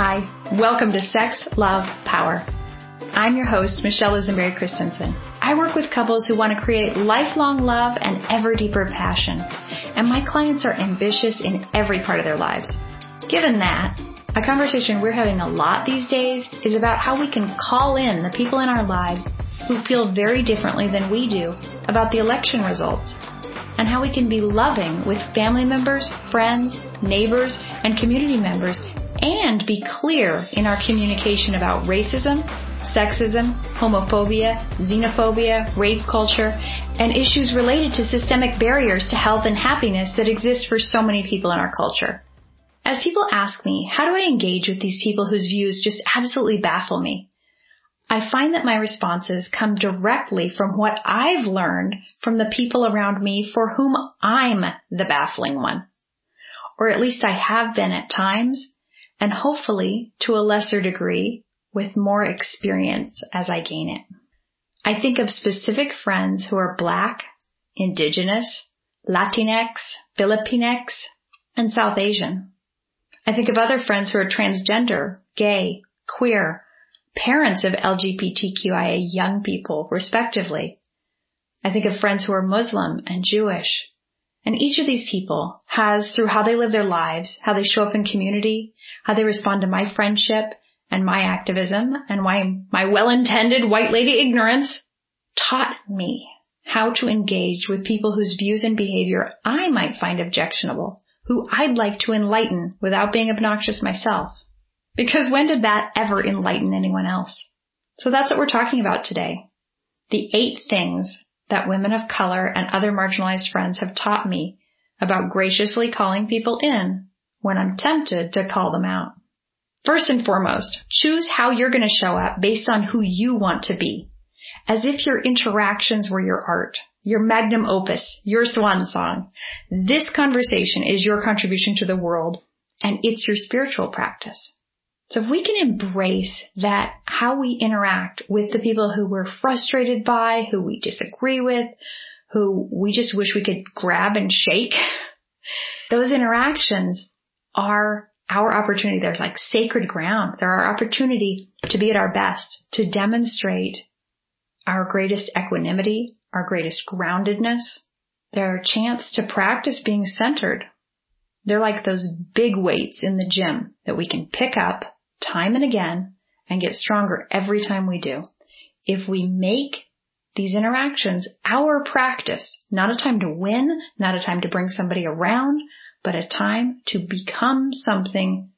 Hi, welcome to Sex, Love, Power. I'm your host, Michelle Isenberry Christensen. I work with couples who want to create lifelong love and ever deeper passion. And my clients are ambitious in every part of their lives. Given that, a conversation we're having a lot these days is about how we can call in the people in our lives who feel very differently than we do about the election results and how we can be loving with family members, friends, neighbors, and community members and be clear in our communication about racism, sexism, homophobia, xenophobia, rape culture, and issues related to systemic barriers to health and happiness that exist for so many people in our culture. As people ask me, how do I engage with these people whose views just absolutely baffle me? I find that my responses come directly from what I've learned from the people around me for whom I'm the baffling one. Or at least I have been at times and hopefully to a lesser degree with more experience as I gain it. I think of specific friends who are Black, Indigenous, Latinx, Filipinx, and South Asian. I think of other friends who are transgender, gay, queer, parents of LGBTQIA young people, respectively. I think of friends who are Muslim and Jewish. And each of these people has, through how they live their lives, how they show up in community, how they respond to my friendship and my activism and why my well-intended white lady ignorance taught me how to engage with people whose views and behavior I might find objectionable, who I'd like to enlighten without being obnoxious myself. Because when did that ever enlighten anyone else? So that's what we're talking about today. The eight things that women of color and other marginalized friends have taught me about graciously calling people in when I'm tempted to call them out. First and foremost, choose how you're going to show up based on who you want to be. As if your interactions were your art, your magnum opus, your swan song. This conversation is your contribution to the world and it's your spiritual practice. So if we can embrace that how we interact with the people who we're frustrated by, who we disagree with, who we just wish we could grab and shake, those interactions are our opportunity. There's like sacred ground. They're our opportunity to be at our best, to demonstrate our greatest equanimity, our greatest groundedness. They're a chance to practice being centered. They're like those big weights in the gym that we can pick up time and again and get stronger every time we do. If we make these interactions our practice, not a time to win, not a time to bring somebody around, but a time to become something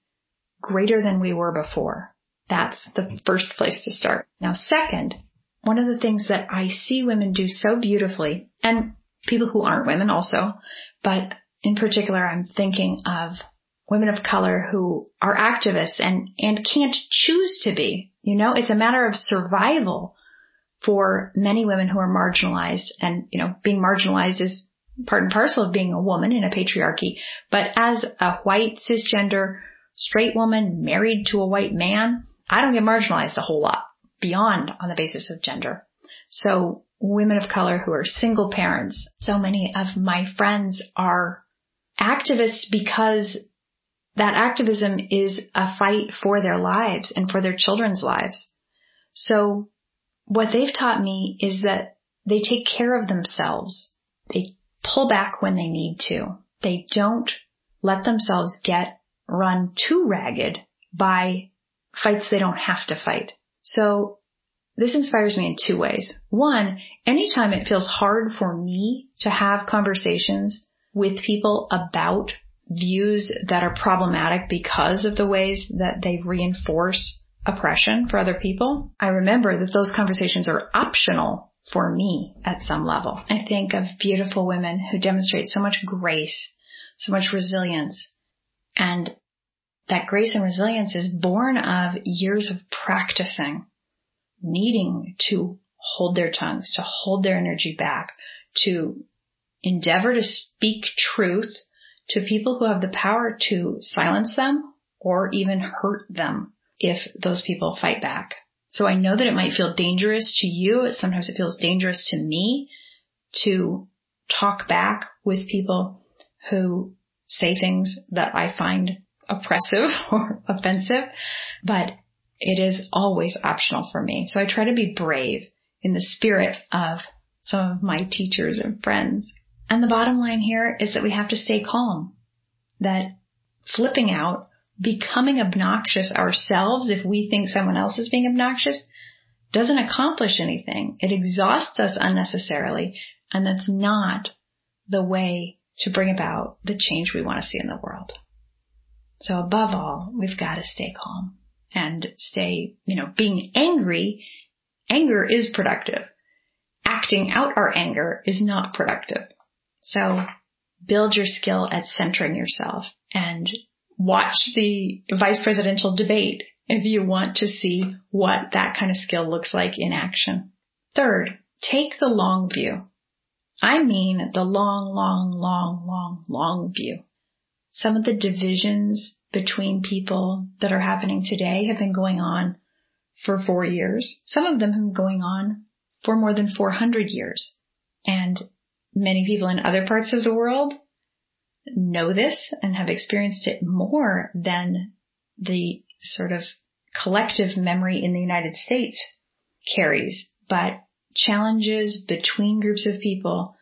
greater than we were before. That's the first place to start. Now, second, one of the things that I see women do so beautifully, and people who aren't women also, but in particular, I'm thinking of women of color who are activists and, and can't choose to be. You know, it's a matter of survival for many women who are marginalized and, you know, being marginalized is part and parcel of being a woman in a patriarchy. But as a white cisgender straight woman married to a white man, I don't get marginalized a whole lot beyond on the basis of gender. So women of color who are single parents, so many of my friends are activists because that activism is a fight for their lives and for their children's lives. So what they've taught me is that they take care of themselves. They pull back when they need to. They don't let themselves get run too ragged by fights they don't have to fight. So this inspires me in two ways. One, anytime it feels hard for me to have conversations with people about views that are problematic because of the ways that they reinforce oppression for other people, I remember that those conversations are optional for me at some level. I think of beautiful women who demonstrate so much grace, so much resilience. And that grace and resilience is born of years of practicing, needing to hold their tongues, to hold their energy back, to endeavor to speak truth to people who have the power to silence them or even hurt them if those people fight back. So I know that it might feel dangerous to you. Sometimes it feels dangerous to me to talk back with people who say things that I find oppressive or offensive, but it is always optional for me. So I try to be brave in the spirit of some of my teachers and friends. And the bottom line here is that we have to stay calm. That flipping out, becoming obnoxious ourselves if we think someone else is being obnoxious doesn't accomplish anything. It exhausts us unnecessarily. And that's not the way to bring about the change we want to see in the world. So above all, we've got to stay calm and stay, you know, being angry. Anger is productive. Acting out our anger is not productive. So build your skill at centering yourself and watch the vice presidential debate if you want to see what that kind of skill looks like in action. Third, take the long view. I mean the long, long, long, long, long view. Some of the divisions between people that are happening today have been going on for four years. Some of them have been going on for more than 400 years. And many people in other parts of the world know this and have experienced it more than the sort of collective memory in the United States carries. But challenges between groups of people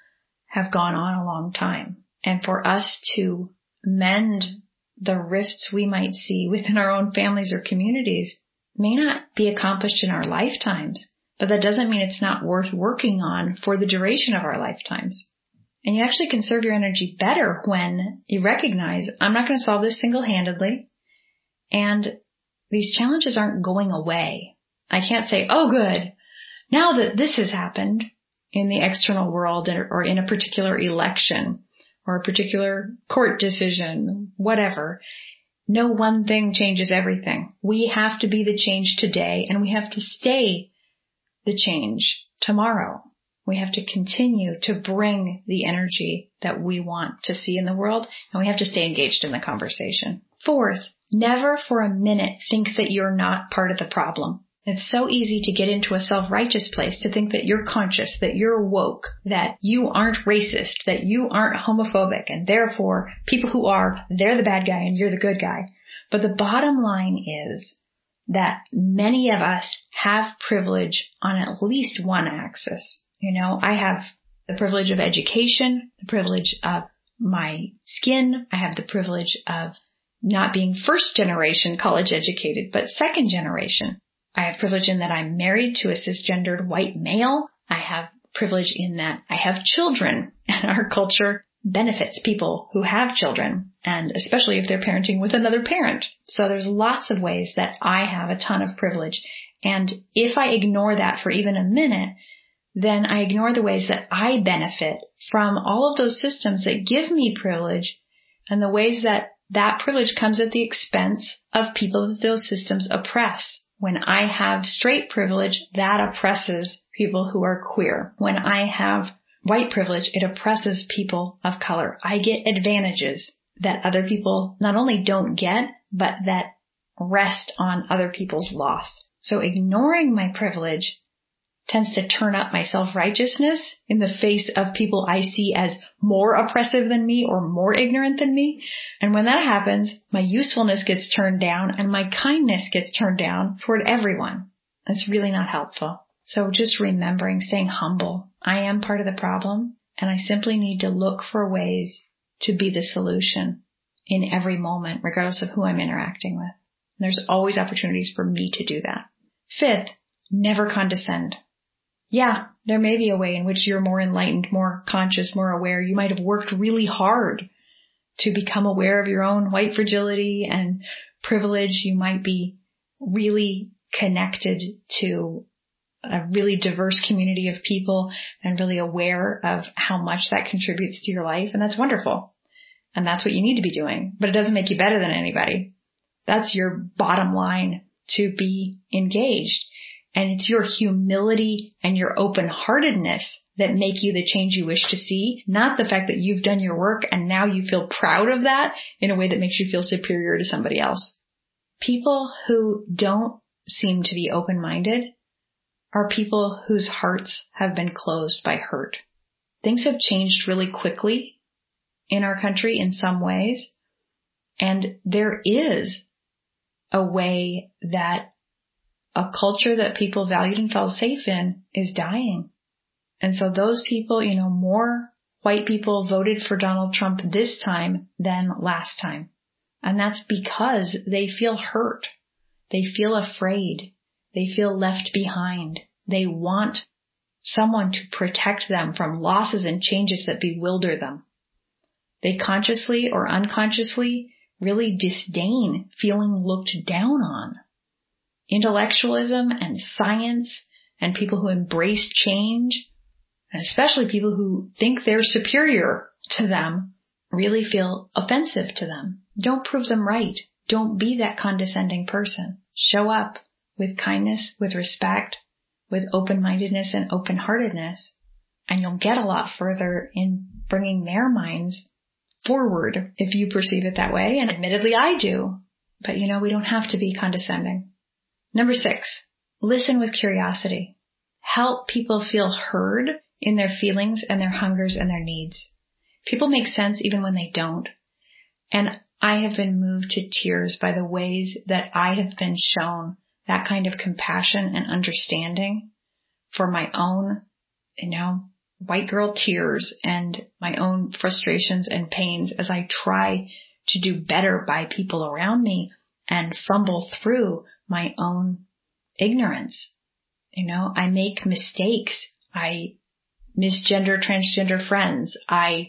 have gone on a long time. And for us to mend the rifts we might see within our own families or communities may not be accomplished in our lifetimes, but that doesn't mean it's not worth working on for the duration of our lifetimes. And you actually conserve your energy better when you recognize I'm not going to solve this single handedly. And these challenges aren't going away. I can't say, oh good, now that this has happened in the external world or in a particular election or a particular court decision, whatever, no one thing changes everything. We have to be the change today and we have to stay the change tomorrow. We have to continue to bring the energy that we want to see in the world and we have to stay engaged in the conversation. Fourth, never for a minute think that you're not part of the problem. It's so easy to get into a self-righteous place to think that you're conscious, that you're woke, that you aren't racist, that you aren't homophobic, and therefore people who are, they're the bad guy and you're the good guy. But the bottom line is that many of us have privilege on at least one axis. You know, I have the privilege of education, the privilege of my skin. I have the privilege of not being first generation college educated, but second generation. I have privilege in that I'm married to a cisgendered white male. I have privilege in that I have children and our culture benefits people who have children and especially if they're parenting with another parent. So there's lots of ways that I have a ton of privilege. And if I ignore that for even a minute, then I ignore the ways that I benefit from all of those systems that give me privilege and the ways that that privilege comes at the expense of people that those systems oppress. When I have straight privilege, that oppresses people who are queer. When I have white privilege, it oppresses people of color. I get advantages that other people not only don't get, but that rest on other people's loss. So ignoring my privilege tends to turn up my self-righteousness in the face of people I see as more oppressive than me or more ignorant than me. And when that happens, my usefulness gets turned down and my kindness gets turned down toward everyone. That's really not helpful. So just remembering, staying humble. I am part of the problem and I simply need to look for ways to be the solution in every moment, regardless of who I'm interacting with. And there's always opportunities for me to do that. Fifth, never condescend yeah, there may be a way in which you're more enlightened, more conscious, more aware. You might have worked really hard to become aware of your own white fragility and privilege. You might be really connected to a really diverse community of people and really aware of how much that contributes to your life. And that's wonderful. And that's what you need to be doing, but it doesn't make you better than anybody. That's your bottom line to be engaged. And it's your humility and your open heartedness that make you the change you wish to see, not the fact that you've done your work and now you feel proud of that in a way that makes you feel superior to somebody else. People who don't seem to be open-minded are people whose hearts have been closed by hurt. Things have changed really quickly in our country in some ways. And there is a way that a culture that people valued and felt safe in is dying. And so those people, you know, more white people voted for Donald Trump this time than last time. And that's because they feel hurt. They feel afraid. They feel left behind. They want someone to protect them from losses and changes that bewilder them. They consciously or unconsciously really disdain feeling looked down on. Intellectualism and science and people who embrace change, and especially people who think they're superior to them, really feel offensive to them. Don't prove them right. Don't be that condescending person. Show up with kindness, with respect, with open-mindedness and open-heartedness, and you'll get a lot further in bringing their minds forward if you perceive it that way. And admittedly, I do. But you know, we don't have to be condescending. Number six, listen with curiosity. Help people feel heard in their feelings and their hungers and their needs. People make sense even when they don't. And I have been moved to tears by the ways that I have been shown that kind of compassion and understanding for my own, you know, white girl tears and my own frustrations and pains as I try to do better by people around me and fumble through my own ignorance. You know, I make mistakes. I misgender, transgender friends. I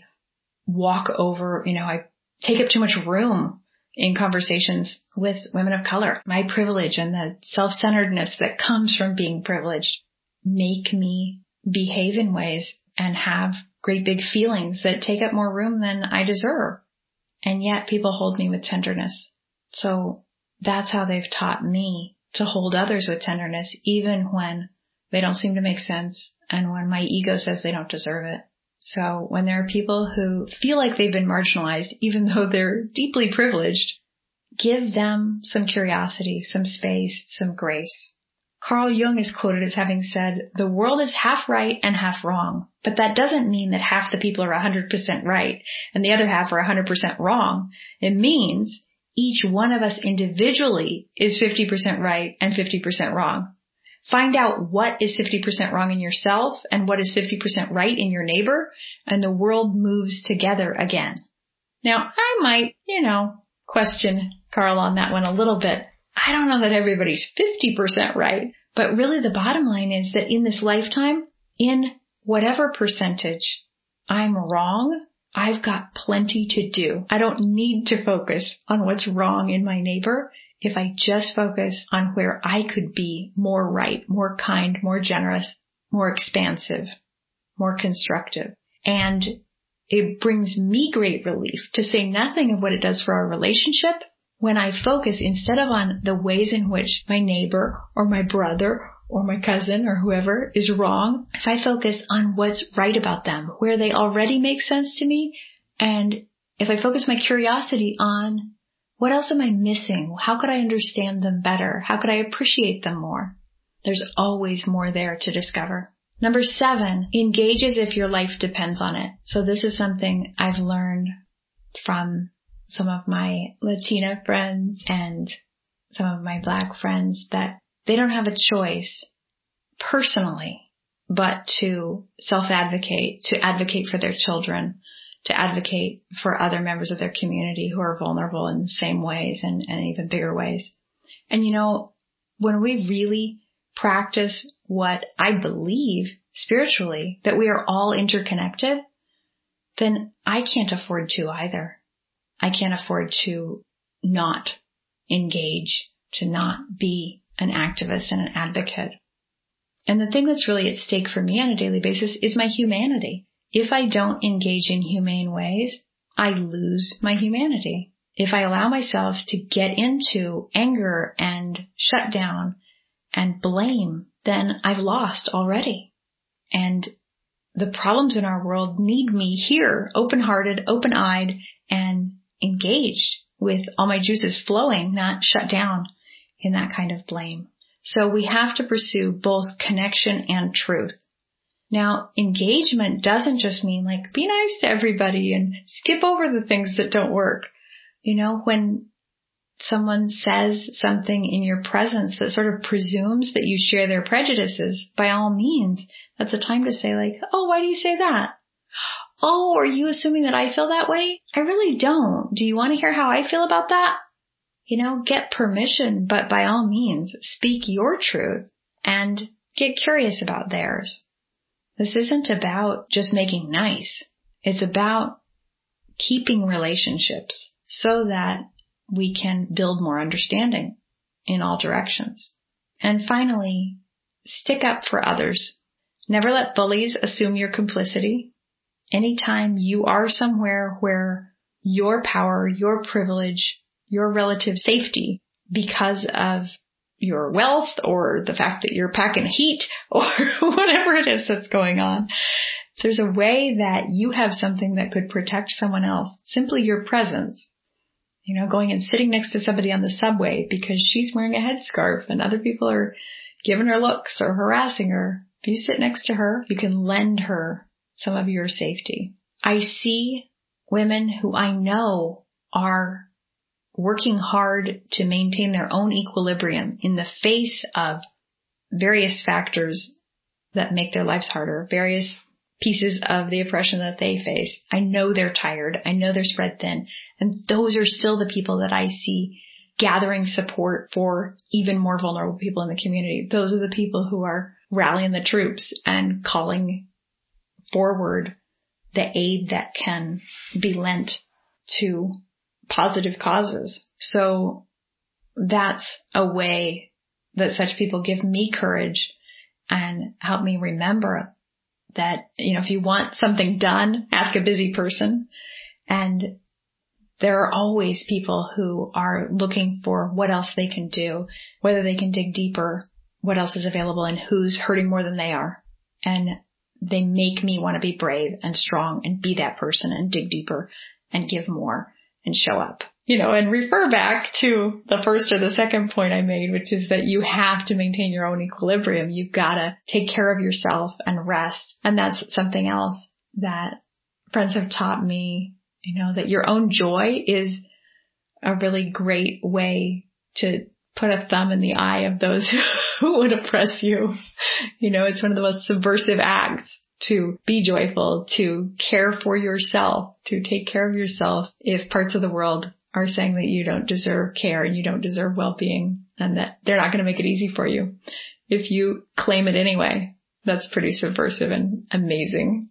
walk over, you know, I take up too much room in conversations with women of color. My privilege and the self-centeredness that comes from being privileged make me behave in ways and have great big feelings that take up more room than I deserve. And yet people hold me with tenderness. So that's how they've taught me to hold others with tenderness, even when they don't seem to make sense and when my ego says they don't deserve it. So when there are people who feel like they've been marginalized, even though they're deeply privileged, give them some curiosity, some space, some grace. Carl Jung is quoted as having said, the world is half right and half wrong, but that doesn't mean that half the people are 100% right and the other half are 100% wrong. It means each one of us individually is 50% right and 50% wrong. Find out what is 50% wrong in yourself and what is 50% right in your neighbor and the world moves together again. Now I might, you know, question Carl on that one a little bit. I don't know that everybody's 50% right, but really the bottom line is that in this lifetime, in whatever percentage I'm wrong, I've got plenty to do. I don't need to focus on what's wrong in my neighbor if I just focus on where I could be more right, more kind, more generous, more expansive, more constructive. And it brings me great relief to say nothing of what it does for our relationship when I focus instead of on the ways in which my neighbor or my brother or my cousin or whoever is wrong, if I focus on what's right about them, where they already make sense to me, and if I focus my curiosity on what else am I missing? How could I understand them better? How could I appreciate them more? There's always more there to discover. Number seven, engage as if your life depends on it. So this is something I've learned from some of my Latina friends and some of my black friends that they don't have a choice personally, but to self-advocate, to advocate for their children, to advocate for other members of their community who are vulnerable in the same ways and, and even bigger ways. And you know, when we really practice what I believe spiritually, that we are all interconnected, then I can't afford to either. I can't afford to not engage, to not be an activist and an advocate. And the thing that's really at stake for me on a daily basis is my humanity. If I don't engage in humane ways, I lose my humanity. If I allow myself to get into anger and shut down and blame, then I've lost already. And the problems in our world need me here, open-hearted, open-eyed, and engaged with all my juices flowing, not shut down in that kind of blame. So we have to pursue both connection and truth. Now, engagement doesn't just mean like be nice to everybody and skip over the things that don't work. You know, when someone says something in your presence that sort of presumes that you share their prejudices, by all means, that's a time to say like, oh, why do you say that? Oh, are you assuming that I feel that way? I really don't. Do you want to hear how I feel about that? You know, get permission, but by all means, speak your truth and get curious about theirs. This isn't about just making nice. It's about keeping relationships so that we can build more understanding in all directions. And finally, stick up for others. Never let bullies assume your complicity. Anytime you are somewhere where your power, your privilege, your relative safety because of your wealth or the fact that you're packing heat or whatever it is that's going on. There's a way that you have something that could protect someone else. Simply your presence. You know, going and sitting next to somebody on the subway because she's wearing a headscarf and other people are giving her looks or harassing her. If you sit next to her, you can lend her some of your safety. I see women who I know are working hard to maintain their own equilibrium in the face of various factors that make their lives harder, various pieces of the oppression that they face. I know they're tired. I know they're spread thin. And those are still the people that I see gathering support for even more vulnerable people in the community. Those are the people who are rallying the troops and calling forward the aid that can be lent to positive causes. So that's a way that such people give me courage and help me remember that, you know, if you want something done, ask a busy person. And there are always people who are looking for what else they can do, whether they can dig deeper, what else is available and who's hurting more than they are. And they make me want to be brave and strong and be that person and dig deeper and give more and show up. You know, and refer back to the first or the second point I made, which is that you have to maintain your own equilibrium. You've got to take care of yourself and rest. And that's something else that friends have taught me, you know, that your own joy is a really great way to put a thumb in the eye of those who would oppress you. You know, it's one of the most subversive acts to be joyful, to care for yourself, to take care of yourself if parts of the world are saying that you don't deserve care and you don't deserve well-being and that they're not going to make it easy for you. If you claim it anyway, that's pretty subversive and amazing.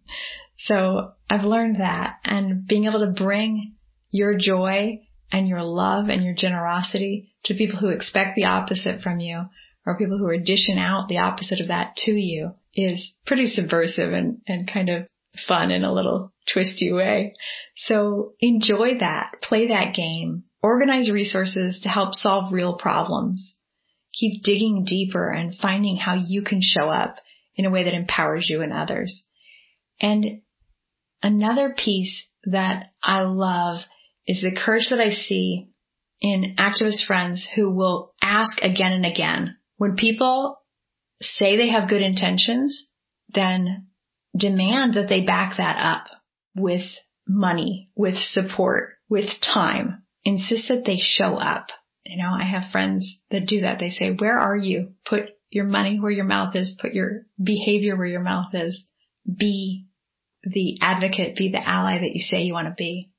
So I've learned that and being able to bring your joy and your love and your generosity to people who expect the opposite from you or people who are dishing out the opposite of that to you is pretty subversive and, and kind of fun in a little twisty way. So enjoy that, play that game, organize resources to help solve real problems. Keep digging deeper and finding how you can show up in a way that empowers you and others. And another piece that I love is the courage that I see in activist friends who will ask again and again, when people say they have good intentions, then demand that they back that up with money, with support, with time. Insist that they show up. You know, I have friends that do that. They say, where are you? Put your money where your mouth is. Put your behavior where your mouth is. Be the advocate, be the ally that you say you want to be.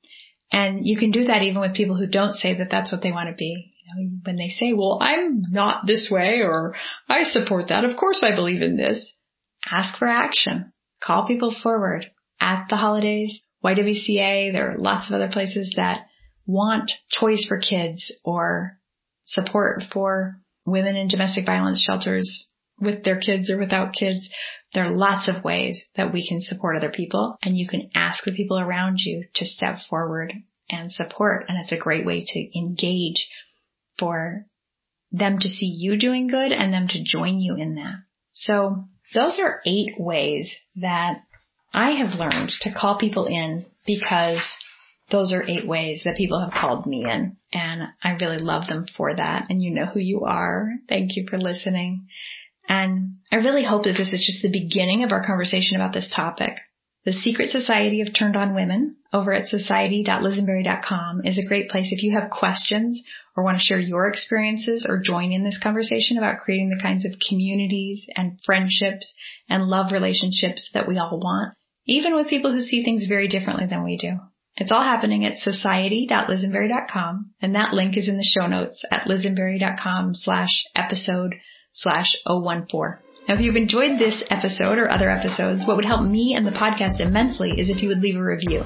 And you can do that even with people who don't say that that's what they want to be. Know, when they say, well, I'm not this way or I support that. Of course I believe in this. Ask for action. Call people forward at the holidays. YWCA, there are lots of other places that want toys for kids or support for women in domestic violence shelters with their kids or without kids. There are lots of ways that we can support other people and you can ask the people around you to step forward and support. And it's a great way to engage for them to see you doing good and them to join you in that. So those are eight ways that I have learned to call people in because those are eight ways that people have called me in and I really love them for that. And you know who you are. Thank you for listening. And I really hope that this is just the beginning of our conversation about this topic. The Secret Society of Turned On Women over at society.lizenberry.com is a great place if you have questions or want to share your experiences or join in this conversation about creating the kinds of communities and friendships and love relationships that we all want, even with people who see things very differently than we do. It's all happening at society.lizenberry.com and that link is in the show notes at lizenberry.com slash episode slash 014. Now, if you've enjoyed this episode or other episodes, what would help me and the podcast immensely is if you would leave a review,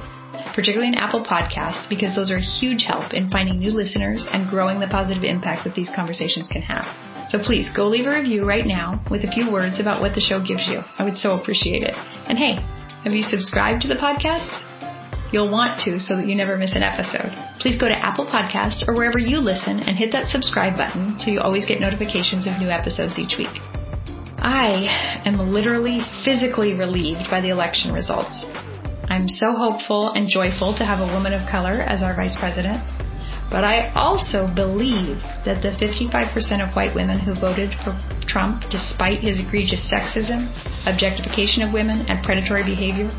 particularly in Apple Podcasts, because those are a huge help in finding new listeners and growing the positive impact that these conversations can have. So please go leave a review right now with a few words about what the show gives you. I would so appreciate it. And hey, have you subscribed to the podcast? You'll want to so that you never miss an episode. Please go to Apple Podcasts or wherever you listen and hit that subscribe button so you always get notifications of new episodes each week. I am literally physically relieved by the election results. I'm so hopeful and joyful to have a woman of color as our vice president. But I also believe that the 55% of white women who voted for Trump, despite his egregious sexism, objectification of women, and predatory behavior,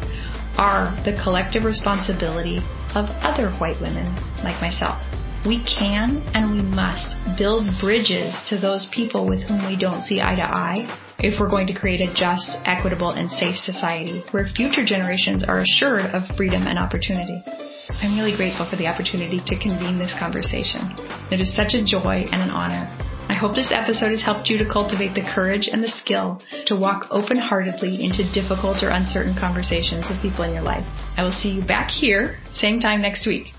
are the collective responsibility of other white women like myself. We can and we must build bridges to those people with whom we don't see eye to eye if we're going to create a just, equitable, and safe society where future generations are assured of freedom and opportunity. I'm really grateful for the opportunity to convene this conversation. It is such a joy and an honor. I hope this episode has helped you to cultivate the courage and the skill to walk open-heartedly into difficult or uncertain conversations with people in your life. I will see you back here, same time next week.